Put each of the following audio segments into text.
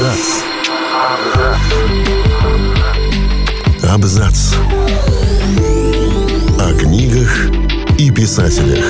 Абзац. Абзац. О книгах и писателях.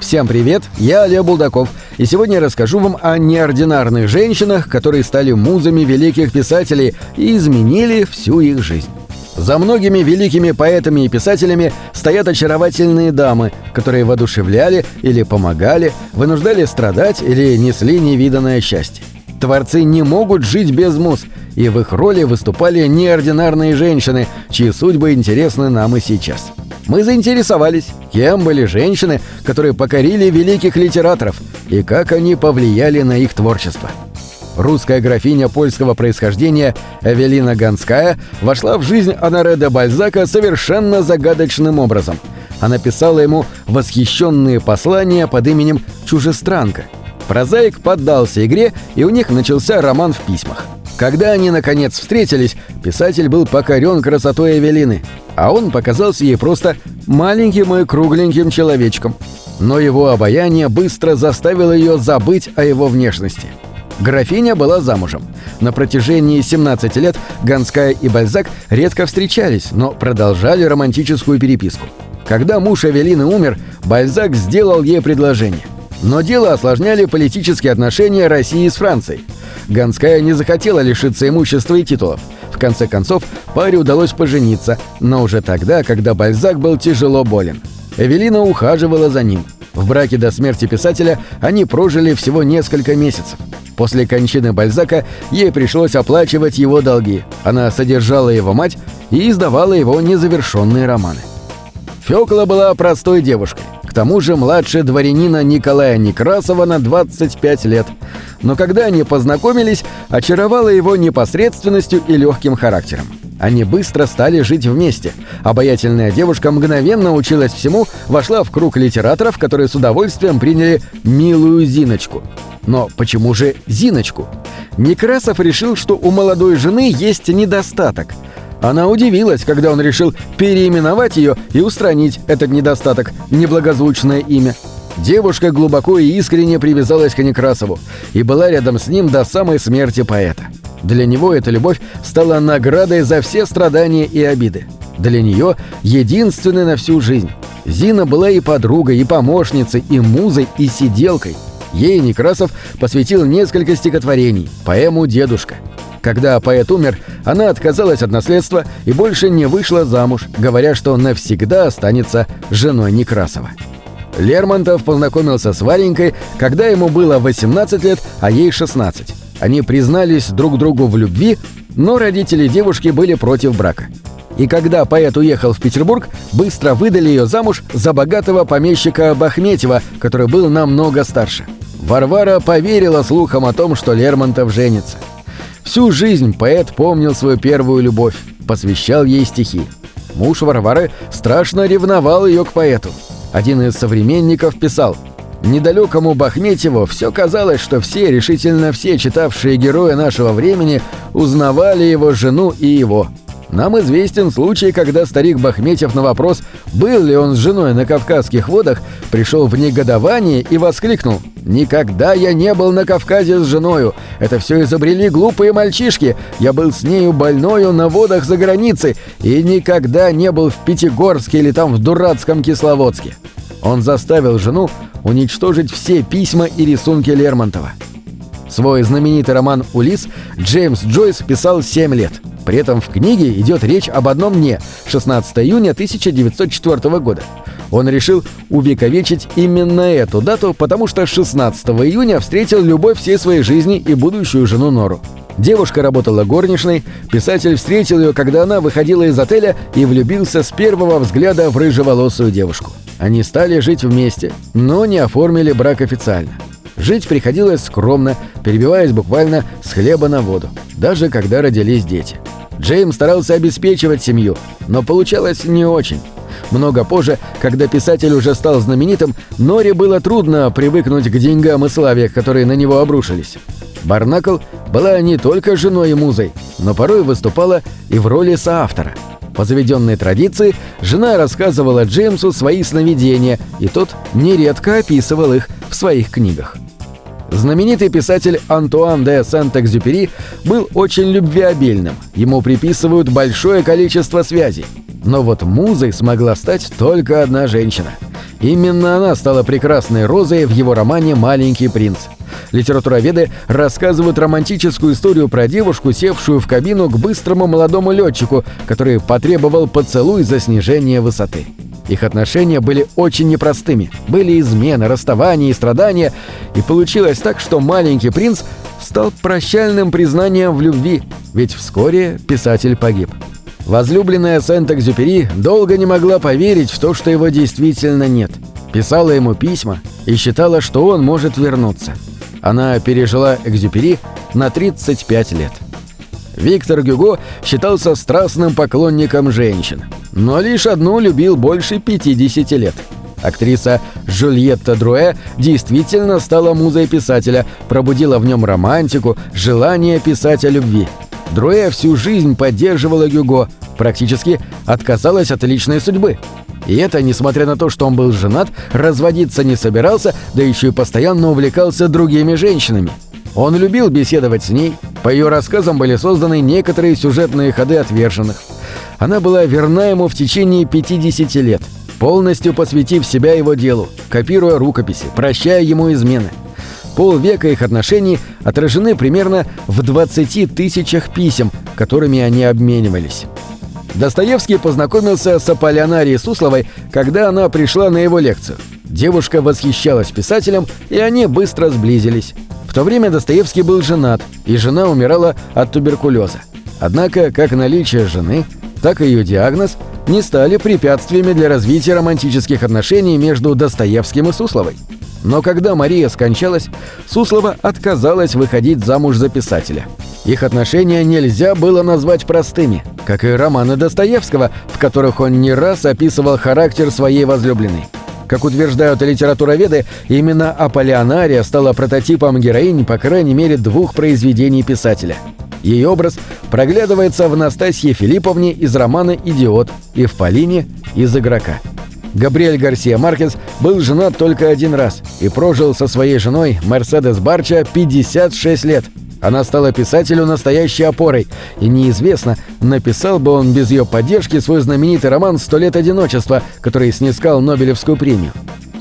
Всем привет, я Олег Булдаков, и сегодня я расскажу вам о неординарных женщинах, которые стали музами великих писателей и изменили всю их жизнь. За многими великими поэтами и писателями стоят очаровательные дамы, которые воодушевляли или помогали, вынуждали страдать или несли невиданное счастье. Творцы не могут жить без муз, и в их роли выступали неординарные женщины, чьи судьбы интересны нам и сейчас. Мы заинтересовались, кем были женщины, которые покорили великих литераторов, и как они повлияли на их творчество. Русская графиня польского происхождения Эвелина Ганская вошла в жизнь Анаре де Бальзака совершенно загадочным образом. Она писала ему восхищенные послания под именем «Чужестранка». Прозаик поддался игре, и у них начался роман в письмах. Когда они, наконец, встретились, писатель был покорен красотой Эвелины, а он показался ей просто маленьким и кругленьким человечком. Но его обаяние быстро заставило ее забыть о его внешности – Графиня была замужем. На протяжении 17 лет Ганская и Бальзак редко встречались, но продолжали романтическую переписку. Когда муж Эвелины умер, Бальзак сделал ей предложение. Но дело осложняли политические отношения России с Францией. Ганская не захотела лишиться имущества и титулов. В конце концов, паре удалось пожениться, но уже тогда, когда Бальзак был тяжело болен. Эвелина ухаживала за ним. В браке до смерти писателя они прожили всего несколько месяцев. После кончины Бальзака ей пришлось оплачивать его долги. Она содержала его мать и издавала его незавершенные романы. Фёкла была простой девушкой, к тому же младше дворянина Николая Некрасова на 25 лет. Но когда они познакомились, очаровала его непосредственностью и легким характером. Они быстро стали жить вместе. Обаятельная девушка мгновенно училась всему, вошла в круг литераторов, которые с удовольствием приняли «милую Зиночку». Но почему же Зиночку? Некрасов решил, что у молодой жены есть недостаток. Она удивилась, когда он решил переименовать ее и устранить этот недостаток, неблагозвучное имя. Девушка глубоко и искренне привязалась к Некрасову и была рядом с ним до самой смерти поэта. Для него эта любовь стала наградой за все страдания и обиды. Для нее единственной на всю жизнь. Зина была и подругой, и помощницей, и музой, и сиделкой – Ей Некрасов посвятил несколько стихотворений, поэму «Дедушка». Когда поэт умер, она отказалась от наследства и больше не вышла замуж, говоря, что навсегда останется женой Некрасова. Лермонтов познакомился с Варенькой, когда ему было 18 лет, а ей 16. Они признались друг другу в любви, но родители девушки были против брака. И когда поэт уехал в Петербург, быстро выдали ее замуж за богатого помещика Бахметьева, который был намного старше. Варвара поверила слухам о том, что Лермонтов женится. Всю жизнь поэт помнил свою первую любовь, посвящал ей стихи. Муж Варвары страшно ревновал ее к поэту. Один из современников писал «Недалекому Бахметьеву все казалось, что все, решительно все читавшие героя нашего времени узнавали его жену и его». Нам известен случай, когда старик Бахметьев на вопрос, был ли он с женой на Кавказских водах, пришел в негодование и воскликнул «Никогда я не был на Кавказе с женою! Это все изобрели глупые мальчишки! Я был с нею больною на водах за границей и никогда не был в Пятигорске или там в дурацком Кисловодске!» Он заставил жену уничтожить все письма и рисунки Лермонтова. Свой знаменитый роман «Улис» Джеймс Джойс писал 7 лет – при этом в книге идет речь об одном дне – 16 июня 1904 года. Он решил увековечить именно эту дату, потому что 16 июня встретил любовь всей своей жизни и будущую жену Нору. Девушка работала горничной, писатель встретил ее, когда она выходила из отеля и влюбился с первого взгляда в рыжеволосую девушку. Они стали жить вместе, но не оформили брак официально. Жить приходилось скромно, перебиваясь буквально с хлеба на воду, даже когда родились дети. Джейм старался обеспечивать семью, но получалось не очень. Много позже, когда писатель уже стал знаменитым, Норе было трудно привыкнуть к деньгам и славе, которые на него обрушились. Барнакл была не только женой и музой, но порой выступала и в роли соавтора. По заведенной традиции, жена рассказывала Джеймсу свои сновидения, и тот нередко описывал их в своих книгах. Знаменитый писатель Антуан де Сент-Экзюпери был очень любвеобильным, ему приписывают большое количество связей. Но вот музой смогла стать только одна женщина. Именно она стала прекрасной розой в его романе «Маленький принц». Литературоведы рассказывают романтическую историю про девушку, севшую в кабину к быстрому молодому летчику, который потребовал поцелуй за снижение высоты. Их отношения были очень непростыми. Были измены, расставания и страдания. И получилось так, что маленький принц стал прощальным признанием в любви, ведь вскоре писатель погиб. Возлюбленная Сент-Экзюпери долго не могла поверить в то, что его действительно нет. Писала ему письма и считала, что он может вернуться. Она пережила Экзюпери на 35 лет. Виктор Гюго считался страстным поклонником женщин, но лишь одну любил больше 50 лет. Актриса Жюльетта Друэ действительно стала музой писателя, пробудила в нем романтику, желание писать о любви. Друэ всю жизнь поддерживала Гюго, практически отказалась от личной судьбы. И это несмотря на то, что он был женат, разводиться не собирался, да еще и постоянно увлекался другими женщинами – он любил беседовать с ней, по ее рассказам были созданы некоторые сюжетные ходы отверженных. Она была верна ему в течение 50 лет, полностью посвятив себя его делу, копируя рукописи, прощая ему измены. Полвека их отношений отражены примерно в 20 тысячах писем, которыми они обменивались. Достоевский познакомился с Аполлинарией Сусловой, когда она пришла на его лекцию. Девушка восхищалась писателем, и они быстро сблизились то время Достоевский был женат, и жена умирала от туберкулеза. Однако как наличие жены, так и ее диагноз не стали препятствиями для развития романтических отношений между Достоевским и Сусловой. Но когда Мария скончалась, Суслова отказалась выходить замуж за писателя. Их отношения нельзя было назвать простыми, как и романы Достоевского, в которых он не раз описывал характер своей возлюбленной. Как утверждают литературоведы, именно Аполлионария стала прототипом героини по крайней мере двух произведений писателя. Ее образ проглядывается в Настасье Филипповне из романа «Идиот» и в Полине из «Игрока». Габриэль Гарсия Маркес был женат только один раз и прожил со своей женой Мерседес Барча 56 лет – она стала писателю настоящей опорой, и неизвестно, написал бы он без ее поддержки свой знаменитый роман «Сто лет одиночества», который снискал Нобелевскую премию.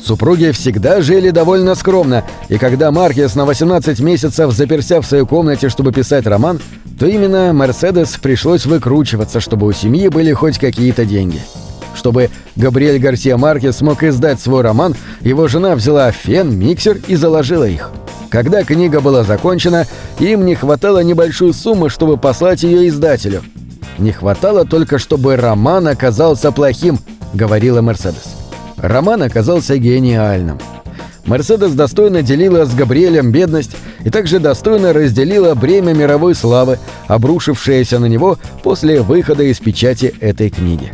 Супруги всегда жили довольно скромно, и когда Маркес на 18 месяцев заперся в своей комнате, чтобы писать роман, то именно Мерседес пришлось выкручиваться, чтобы у семьи были хоть какие-то деньги. Чтобы Габриэль Гарсия Маркес смог издать свой роман, его жена взяла фен, миксер и заложила их. Когда книга была закончена, им не хватало небольшой суммы, чтобы послать ее издателю. «Не хватало только, чтобы роман оказался плохим», — говорила Мерседес. Роман оказался гениальным. Мерседес достойно делила с Габриэлем бедность и также достойно разделила бремя мировой славы, обрушившееся на него после выхода из печати этой книги.